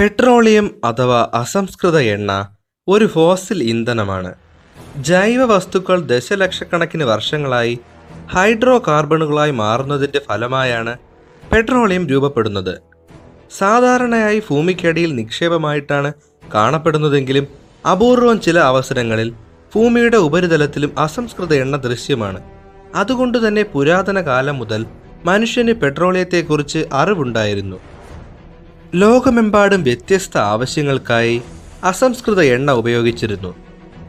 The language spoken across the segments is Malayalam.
പെട്രോളിയം അഥവാ അസംസ്കൃത എണ്ണ ഒരു ഫോസിൽ ഇന്ധനമാണ്. ജൈവ വസ്തുക്കൾ ദശലക്ഷക്കണക്കിന് വർഷങ്ങളായി ഹൈഡ്രോ കാർബണുകളായി മാറുന്നതിന്റെ ഫലമായാണ് പെട്രോളിയം രൂപപ്പെടുന്നത്. സാധാരണയായി ഭൂമിക്കടിയിൽ നിക്ഷേപമായിട്ടാണ് കാണപ്പെടുന്നതെങ്കിലും അപൂർവം ചില അവസരങ്ങളിൽ ഭൂമിയുടെ ഉപരിതലത്തിലും അസംസ്കൃത എണ്ണ ദൃശ്യമാണ്. അതുകൊണ്ട് തന്നെ പുരാതന കാലം മുതൽ മനുഷ്യന് പെട്രോളിയത്തെക്കുറിച്ച് അറിവുണ്ടായിരുന്നു. ലോകമെമ്പാടും വ്യത്യസ്ത ആവശ്യങ്ങൾക്കായി അസംസ്കൃത എണ്ണ ഉപയോഗിച്ചിരുന്നു.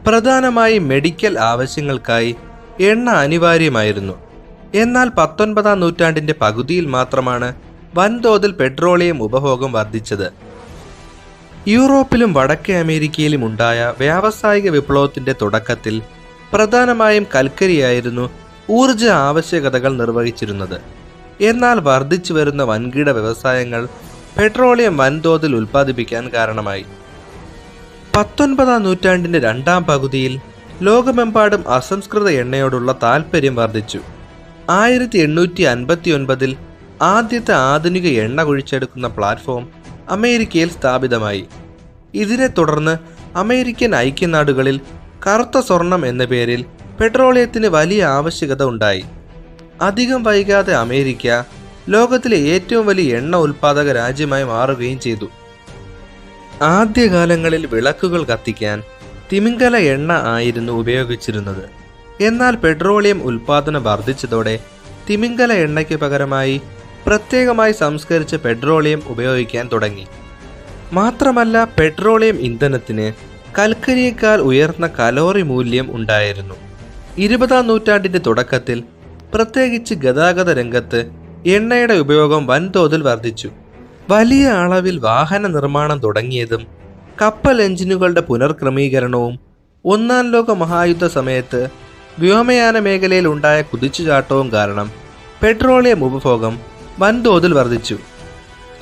പ്രധാനമായി മെഡിക്കൽ ആവശ്യങ്ങൾക്കായി എണ്ണ അനിവാര്യമായിരുന്നു. എന്നാൽ പത്തൊൻപതാം നൂറ്റാണ്ടിന്റെ പകുതിയിൽ മാത്രമാണ് വൻതോതിൽ പെട്രോളിയം ഉപഭോഗം വർദ്ധിച്ചത്. യൂറോപ്പിലും വടക്കേ അമേരിക്കയിലും ഉണ്ടായ വ്യാവസായിക വിപ്ലവത്തിന്റെ തുടക്കത്തിൽ പ്രധാനമായും കൽക്കരിയായിരുന്നു ഊർജ ആവശ്യകതകൾ നിർവഹിച്ചിരുന്നത്. എന്നാൽ വർദ്ധിച്ചു വരുന്ന വൻകിട വ്യവസായങ്ങൾ പെട്രോളിയം വൻതോതിൽ ഉൽപ്പാദിപ്പിക്കാൻ കാരണമായി. പത്തൊൻപതാം നൂറ്റാണ്ടിന്റെ രണ്ടാം പകുതിയിൽ ലോകമെമ്പാടും അസംസ്കൃത എണ്ണയോടുള്ള താൽപ്പര്യം വർദ്ധിച്ചു. ആയിരത്തി എണ്ണൂറ്റി അൻപത്തി ഒൻപതിൽ ആദ്യത്തെ ആധുനിക എണ്ണ കുഴിച്ചെടുക്കുന്ന പ്ലാറ്റ്ഫോം അമേരിക്കയിൽ സ്ഥാപിതമായി. ഇതിനെ തുടർന്ന് അമേരിക്കൻ ഐക്യനാടുകളിൽ കറുത്ത സ്വർണം എന്ന പേരിൽ പെട്രോളിയത്തിന് വലിയ ആവശ്യകത ഉണ്ടായി. അധികം വൈകാതെ അമേരിക്ക ലോകത്തിലെ ഏറ്റവും വലിയ എണ്ണ ഉൽപ്പാദക രാജ്യമായി മാറുകയും ചെയ്തു. ആദ്യകാലങ്ങളിൽ വിളക്കുകൾ കത്തിക്കാൻ തിമിംഗല എണ്ണ ആയിരുന്നു ഉപയോഗിച്ചിരുന്നത്. എന്നാൽ പെട്രോളിയം ഉൽപാദനം വർദ്ധിച്ചതോടെ തിമിംഗല എണ്ണയ്ക്ക് പകരമായി പ്രത്യേകമായി സംസ്കരിച്ച പെട്രോളിയം ഉപയോഗിക്കാൻ തുടങ്ങി. മാത്രമല്ല പെട്രോളിയം ഇന്ധനത്തിന് കൽക്കരിയേക്കാൾ ഉയർന്ന കലോറി മൂല്യം ഉണ്ടായിരുന്നു. ഇരുപതാം നൂറ്റാണ്ടിന്റെ തുടക്കത്തിൽ പ്രത്യേകിച്ച് ഗതാഗത രംഗത്ത് എണ്ണയുടെ ഉപയോഗം വൻതോതിൽ വർദ്ധിച്ചു. വലിയ അളവിൽ വാഹന നിർമ്മാണം തുടങ്ങിയതും കപ്പൽ എഞ്ചിനുകളുടെ പുനർക്രമീകരണവും ഒന്നാം ലോക മഹായുദ്ധ സമയത്ത് വ്യോമയാന മേഖലയിൽ ഉണ്ടായ കുതിച്ചുചാട്ടവും കാരണം പെട്രോളിയം ഉപഭോഗം വൻതോതിൽ വർദ്ധിച്ചു.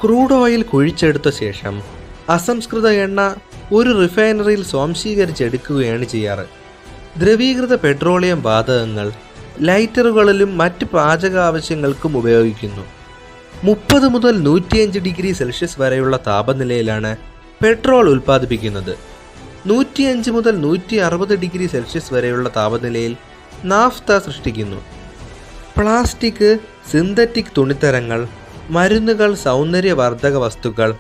ക്രൂഡ് ഓയിൽ കുഴിച്ചെടുത്ത ശേഷം അസംസ്കൃത എണ്ണ ഒരു റിഫൈനറിയിൽ സ്വാംശീകരിച്ചെടുക്കുകയാണ് ചെയ്യാറ്. ദ്രവീകൃത പെട്രോളിയം വാതകങ്ങൾ ലൈറ്ററുകളിലും മറ്റ് പാചക ആവശ്യങ്ങൾക്കും ഉപയോഗിക്കുന്നു. മുപ്പത് മുതൽ നൂറ്റിയഞ്ച് ഡിഗ്രി സെൽഷ്യസ് വരെയുള്ള താപനിലയിലാണ് പെട്രോൾ ഉൽപ്പാദിപ്പിക്കുന്നത്. നൂറ്റിയഞ്ച് മുതൽ നൂറ്റി അറുപത് ഡിഗ്രി സെൽഷ്യസ് വരെയുള്ള താപനിലയിൽ നാഫ്ത സൃഷ്ടിക്കുന്നു. പ്ലാസ്റ്റിക് സിന്തറ്റിക് തുണിത്തരങ്ങൾ മരുന്നുകൾ സൗന്ദര്യവർദ്ധക വസ്തുക്കൾ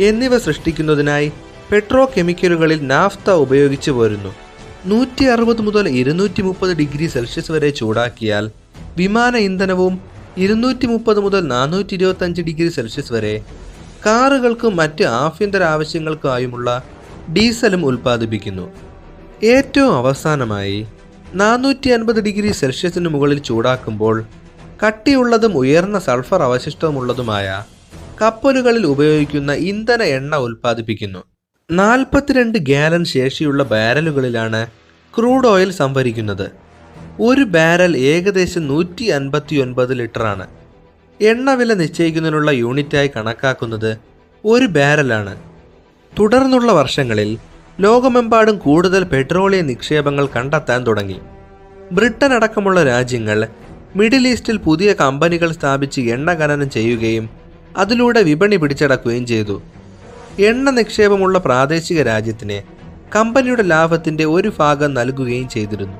എന്നിവ സൃഷ്ടിക്കുന്നതിനായി പെട്രോ കെമിക്കലുകളിൽ നാഫ്ത ഉപയോഗിച്ചു പോരുന്നു. നൂറ്റി അറുപത് മുതൽ ഇരുന്നൂറ്റി മുപ്പത് ഡിഗ്രി സെൽഷ്യസ് വരെ ചൂടാക്കിയാൽ വിമാന ഇന്ധനവും ഇരുന്നൂറ്റി മുപ്പത് മുതൽ നാനൂറ്റി ഇരുപത്തഞ്ച് ഡിഗ്രി സെൽഷ്യസ് വരെ കാറുകൾക്കും മറ്റ് ആഭ്യന്തര ആവശ്യങ്ങൾക്കായുമുള്ള ഡീസലും ഉൽപ്പാദിപ്പിക്കുന്നു. ഏറ്റവും അവസാനമായി നാനൂറ്റി അൻപത് ഡിഗ്രി സെൽഷ്യസിന് മുകളിൽ ചൂടാക്കുമ്പോൾ കട്ടിയുള്ളതും ഉയർന്ന സൾഫർ അവശിഷ്ടമുള്ളതുമായ കപ്പലുകളിൽ ഉപയോഗിക്കുന്ന ഇന്ധന എണ്ണ ഉൽപ്പാദിപ്പിക്കുന്നു. നാൽപ്പത്തിരണ്ട് ഗാലൻ ശേഷിയുള്ള ബാരലുകളിലാണ് ക്രൂഡ് ഓയിൽ സംഭരിക്കുന്നത്. ഒരു ബാരൽ ഏകദേശം നൂറ്റി അൻപത്തി ഒൻപത് ലിറ്ററാണ്. എണ്ണ വില നിശ്ചയിക്കുന്നതിനുള്ള യൂണിറ്റായി കണക്കാക്കുന്നത് ഒരു ബാരലാണ്. തുടർന്നുള്ള വർഷങ്ങളിൽ ലോകമെമ്പാടും കൂടുതൽ പെട്രോളിയം നിക്ഷേപങ്ങൾ കണ്ടെത്താൻ തുടങ്ങി. ബ്രിട്ടൻ അടക്കമുള്ള രാജ്യങ്ങൾ മിഡിൽ ഈസ്റ്റിൽ പുതിയ കമ്പനികൾ സ്ഥാപിച്ച് എണ്ണ ഖനനം ചെയ്യുകയും അതിലൂടെ വിപണി പിടിച്ചടക്കുകയും ചെയ്തു. എണ്ണ നിക്ഷേപമുള്ള പ്രാദേശിക രാജ്യത്തിന് കമ്പനിയുടെ ലാഭത്തിന്റെ ഒരു ഭാഗം നൽകുകയും ചെയ്തിരുന്നു.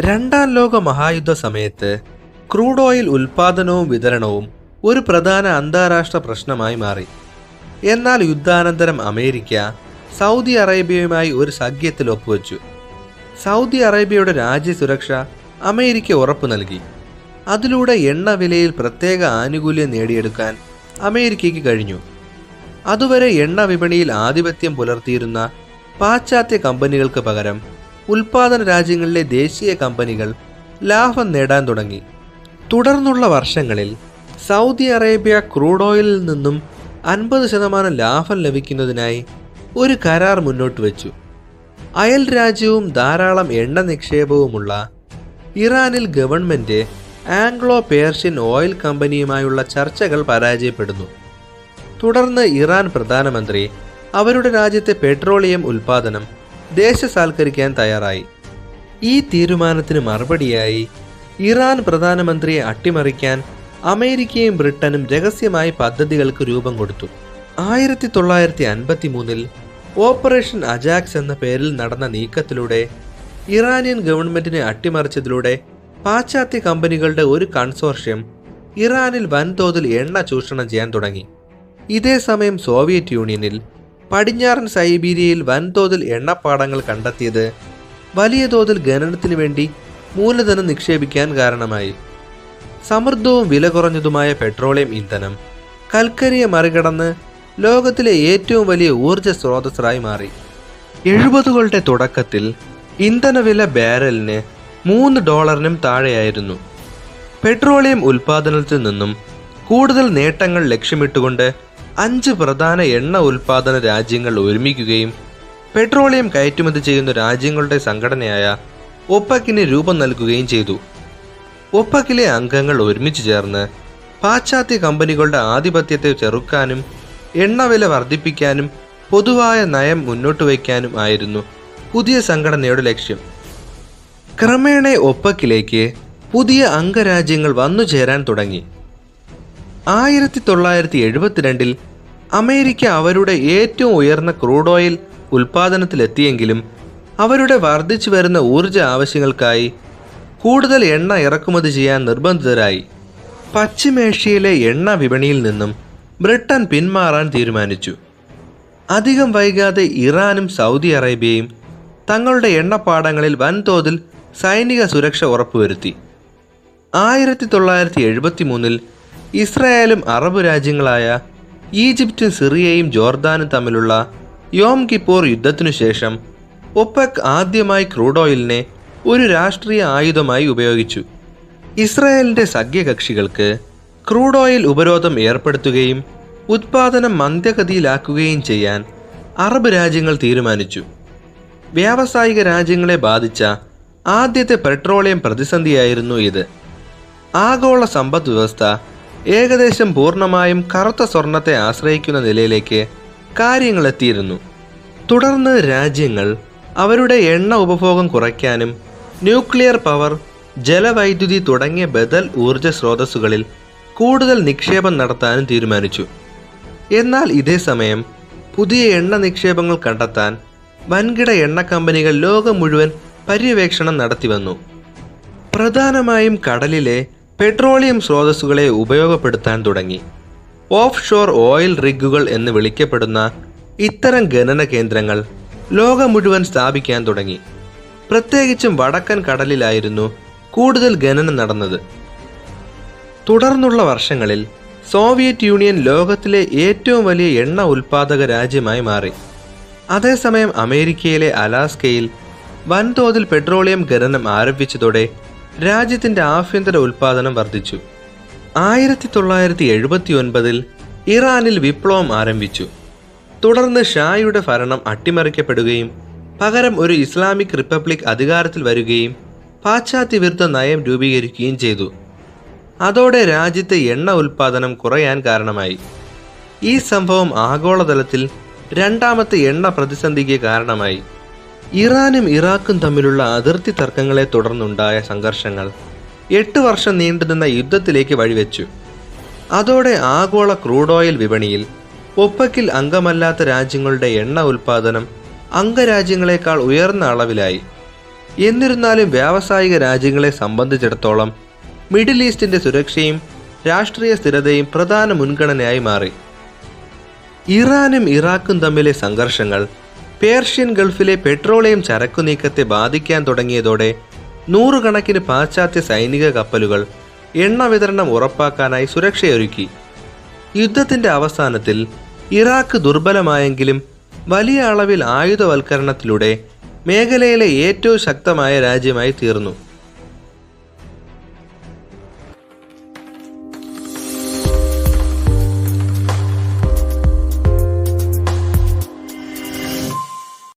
രണ്ടാം ലോക മഹായുദ്ധ സമയത്ത് ക്രൂഡ് ഓയിൽ ഉൽപാദനവും വിതരണവും ഒരു പ്രധാന അന്താരാഷ്ട്ര പ്രശ്നമായി മാറി. എന്നാൽ യുദ്ധാനന്തരം അമേരിക്ക സൗദി അറേബ്യയുമായി ഒരു സഖ്യത്തിൽ ഒപ്പുവെച്ചു. സൗദി അറേബ്യയുടെ രാജ്യസുരക്ഷ അമേരിക്ക ഉറപ്പു നൽകി. അതിലൂടെ എണ്ണ വിലയിൽ പ്രത്യേക ആനുകൂല്യം നേടിയെടുക്കാൻ അമേരിക്കയ്ക്ക് കഴിഞ്ഞു. അതുവരെ എണ്ണ വിപണിയിൽ ആധിപത്യം പുലർത്തിയിരുന്ന പാശ്ചാത്യ കമ്പനികൾക്ക് പകരം ഉൽപാദന രാജ്യങ്ങളിലെ ദേശീയ കമ്പനികൾ ലാഭം നേടാൻ തുടങ്ങി. തുടർന്നുള്ള വർഷങ്ങളിൽ സൗദി അറേബ്യ ക്രൂഡ് ഓയിലിൽ നിന്നും അൻപത് ശതമാനം ലാഭം ലഭിക്കുന്നതിനായി ഒരു കരാർ മുന്നോട്ട് വെച്ചു. അയൽ രാജ്യവും ധാരാളം എണ്ണ നിക്ഷേപവുമുള്ള ഇറാനിൽ ഗവൺമെന്റ് ആംഗ്ലോ പേർഷ്യൻ ഓയിൽ കമ്പനിയുമായുള്ള ചർച്ചകൾ പരാജയപ്പെടുന്നു. തുടർന്ന് ഇറാൻ പ്രധാനമന്ത്രി അവരുടെ രാജ്യത്തെ പെട്രോളിയം ഉൽപാദനം ദേശസാൽക്കരിക്കാൻ തയ്യാറായി. ഈ തീരുമാനത്തിന് മറുപടിയായി ഇറാൻ പ്രധാനമന്ത്രിയെ അട്ടിമറിക്കാൻ അമേരിക്കയും ബ്രിട്ടനും രഹസ്യമായി പദ്ധതികൾക്ക് രൂപം കൊടുത്തു. ആയിരത്തി തൊള്ളായിരത്തി അൻപത്തി മൂന്നിൽ ഓപ്പറേഷൻ അജാക്സ് എന്ന പേരിൽ നടന്ന നീക്കത്തിലൂടെ ഇറാനിയൻ ഗവൺമെന്റിനെ അട്ടിമറിച്ചതിലൂടെ പാശ്ചാത്യ കമ്പനികളുടെ ഒരു കൺസോർഷ്യം ഇറാനിൽ വൻതോതിൽ എണ്ണ ചൂഷണം ചെയ്യാൻ തുടങ്ങി. ഇതേ സമയം സോവിയറ്റ് യൂണിയനിൽ പടിഞ്ഞാറൻ സൈബീരിയയിൽ വൻതോതിൽ എണ്ണപ്പാടങ്ങൾ കണ്ടെത്തിയത് വലിയ തോതിൽ ഖനനത്തിനു വേണ്ടി മൂലധനം നിക്ഷേപിക്കാൻ കാരണമായി. സമൃദ്ധവും വില കുറഞ്ഞതുമായ പെട്രോളിയം ഇന്ധനം കൽക്കരിയെ മറികടന്ന് ലോകത്തിലെ ഏറ്റവും വലിയ ഊർജ സ്രോതസ്സായി മാറി. എഴുപതുകളുടെ തുടക്കത്തിൽ ഇന്ധനവില ബാരലിന് മൂന്ന് ഡോളറിനും താഴെയായിരുന്നു. പെട്രോളിയം ഉൽപാദനത്തിൽ നിന്നും കൂടുതൽ നേട്ടങ്ങൾ ലക്ഷ്യമിട്ടുകൊണ്ട് അഞ്ച് പ്രധാന എണ്ണ ഉൽപാദന രാജ്യങ്ങൾ ഒരുമിക്കുകയും പെട്രോളിയം കയറ്റുമതി ചെയ്യുന്ന രാജ്യങ്ങളുടെ സംഘടനയായ ഒപ്പക്കിന് രൂപം നൽകുകയും ചെയ്തു. ഒപ്പക്കിലെ അംഗങ്ങൾ ഒരുമിച്ച് ചേർന്ന് പാശ്ചാത്യ കമ്പനികളുടെ ആധിപത്യത്തെ ചെറുക്കാനും എണ്ണവില വർദ്ധിപ്പിക്കാനും പൊതുവായ നയം മുന്നോട്ട് വയ്ക്കാനും ആയിരുന്നു പുതിയ സംഘടനയുടെ ലക്ഷ്യം. ക്രമേണ ഒപ്പക്കിലേക്ക് പുതിയ അംഗരാജ്യങ്ങൾ വന്നു ചേരാൻ തുടങ്ങി. ആയിരത്തി തൊള്ളായിരത്തി എഴുപത്തിരണ്ടിൽ അമേരിക്ക അവരുടെ ഏറ്റവും ഉയർന്ന ക്രൂഡ് ഓയിൽ ഉൽപ്പാദനത്തിലെത്തിയെങ്കിലും അവരുടെ വർദ്ധിച്ചു വരുന്ന ഊർജ ആവശ്യങ്ങൾക്കായി കൂടുതൽ എണ്ണ ഇറക്കുമതി ചെയ്യാൻ നിർബന്ധിതരായി. പശ്ചിമേഷ്യയിലെ എണ്ണ വിപണിയിൽ നിന്നും ബ്രിട്ടൻ പിന്മാറാൻ തീരുമാനിച്ചു. അധികം വൈകാതെ ഇറാനും സൗദി അറേബ്യയും തങ്ങളുടെ എണ്ണപ്പാടങ്ങളിൽ വൻതോതിൽ സൈനിക സുരക്ഷ ഉറപ്പുവരുത്തി. ആയിരത്തി തൊള്ളായിരത്തി എഴുപത്തി മൂന്നിൽ ഇസ്രായേലും അറബ് രാജ്യങ്ങളായ ഈജിപ്തും സിറിയയും ജോർദാനും തമ്മിലുള്ള യോം കിപ്പോർ യുദ്ധത്തിനു ശേഷം ഒപ്പക് ആദ്യമായി ക്രൂഡ് ഓയിലിനെ ഒരു രാഷ്ട്രീയ ആയുധമായി ഉപയോഗിച്ചു. ഇസ്രായേലിന്റെ സഖ്യകക്ഷികൾക്ക് ക്രൂഡ് ഓയിൽ ഉപരോധം ഏർപ്പെടുത്തുകയും ഉത്പാദനം മന്ദഗതിയിലാക്കുകയും ചെയ്യാൻ അറബ് രാജ്യങ്ങൾ തീരുമാനിച്ചു. വ്യാവസായിക രാജ്യങ്ങളെ ബാധിച്ച ആദ്യത്തെ പെട്രോളിയം പ്രതിസന്ധിയായിരുന്നു ഇത്. ആഗോള സമ്പദ് വ്യവസ്ഥ ഏകദേശം പൂർണമായും കറുത്ത സ്വർണത്തെ ആശ്രയിക്കുന്ന നിലയിലേക്ക് കാര്യങ്ങൾ എത്തിയിരുന്നു. തുടർന്ന് രാജ്യങ്ങൾ അവരുടെ എണ്ണ ഉപഭോഗം കുറയ്ക്കാനും ന്യൂക്ലിയർ പവർ ജലവൈദ്യുതി തുടങ്ങിയ ബദൽ ഊർജ സ്രോതസ്സുകളിൽ കൂടുതൽ നിക്ഷേപം നടത്താനും തീരുമാനിച്ചു. എന്നാൽ ഇതേ സമയം പുതിയ എണ്ണ നിക്ഷേപങ്ങൾ കണ്ടെത്താൻ വൻകിട എണ്ണ കമ്പനികൾ ലോകം മുഴുവൻ പര്യവേക്ഷണം നടത്തിവന്നു. പ്രധാനമായും കടലിലെ പെട്രോളിയം സ്രോതസ്സുകളെ ഉപയോഗപ്പെടുത്താൻ തുടങ്ങി. ഓഫ് ഷോർ ഓയിൽ റിഗുകൾ എന്ന് വിളിക്കപ്പെടുന്ന ഇത്തരം ഖനന കേന്ദ്രങ്ങൾ ലോകം മുഴുവൻ സ്ഥാപിക്കാൻ തുടങ്ങി. പ്രത്യേകിച്ചും വടക്കൻ കടലിലായിരുന്നു കൂടുതൽ ഖനനം നടന്നത്. തുടർന്നുള്ള വർഷങ്ങളിൽ സോവിയറ്റ് യൂണിയൻ ലോകത്തിലെ ഏറ്റവും വലിയ എണ്ണ ഉൽപാദക രാജ്യമായി മാറി. അതേസമയം അമേരിക്കയിലെ അലാസ്കയിൽ വൻതോതിൽ പെട്രോളിയം ഖനനം ആരംഭിച്ചതോടെ രാജ്യത്തിന്റെ ആഭ്യന്തര ഉൽപാദനം വർദ്ധിച്ചു. ആയിരത്തി തൊള്ളായിരത്തി എഴുപത്തി ഒൻപതിൽ ഇറാനിൽ വിപ്ലവം ആരംഭിച്ചു. തുടർന്ന് ഷായുടെ ഭരണം അട്ടിമറിക്കപ്പെടുകയും പകരം ഒരു ഇസ്ലാമിക് റിപ്പബ്ലിക് അധികാരത്തിൽ വരികയും പാശ്ചാത്യ വിരുദ്ധ നയം രൂപീകരിക്കുകയും ചെയ്തു. അതോടെ രാജ്യത്തെ എണ്ണ ഉൽപാദനം കുറയാൻ കാരണമായി. ഈ സംഭവം ആഗോളതലത്തിൽ രണ്ടാമത്തെ എണ്ണ പ്രതിസന്ധിക്ക് കാരണമായി. ഇറാനും ഇറാഖും തമ്മിലുള്ള അതിർത്തി തർക്കങ്ങളെ തുടർന്നുണ്ടായ സംഘർഷങ്ങൾ എട്ട് വർഷം നീണ്ടുനിന്ന യുദ്ധത്തിലേക്ക് വഴിവെച്ചു. അതോടെ ആഗോള ക്രൂഡ് ഓയിൽ വിപണിയിൽ ഒപ്പക്കിൽ അംഗമല്ലാത്ത രാജ്യങ്ങളുടെ എണ്ണ ഉൽപാദനം അംഗരാജ്യങ്ങളെക്കാൾ ഉയർന്ന അളവിലായി. എന്നിരുന്നാലും വ്യാവസായിക രാജ്യങ്ങളെ സംബന്ധിച്ചിടത്തോളം മിഡിൽ ഈസ്റ്റിന്റെ സുരക്ഷയും രാഷ്ട്രീയ സ്ഥിരതയും പ്രധാന മുൻഗണനയായി മാറി. ഇറാനും ഇറാഖും തമ്മിലെ സംഘർഷങ്ങൾ പേർഷ്യൻ ഗൾഫിലെ പെട്രോളിയം ചരക്കു നീക്കത്തെ ബാധിക്കാൻ തുടങ്ങിയതോടെ നൂറുകണക്കിന് പാശ്ചാത്യ സൈനിക കപ്പലുകൾ എണ്ണ വിതരണം ഉറപ്പാക്കാനായി സുരക്ഷയൊരുക്കി. യുദ്ധത്തിന്റെ അവസാനത്തിൽ ഇറാഖ് ദുർബലമായെങ്കിലും വലിയ അളവിൽ ആയുധവൽക്കരണത്തിലൂടെ മേഖലയിലെ ഏറ്റവും ശക്തമായ രാജ്യമായി തീർന്നു.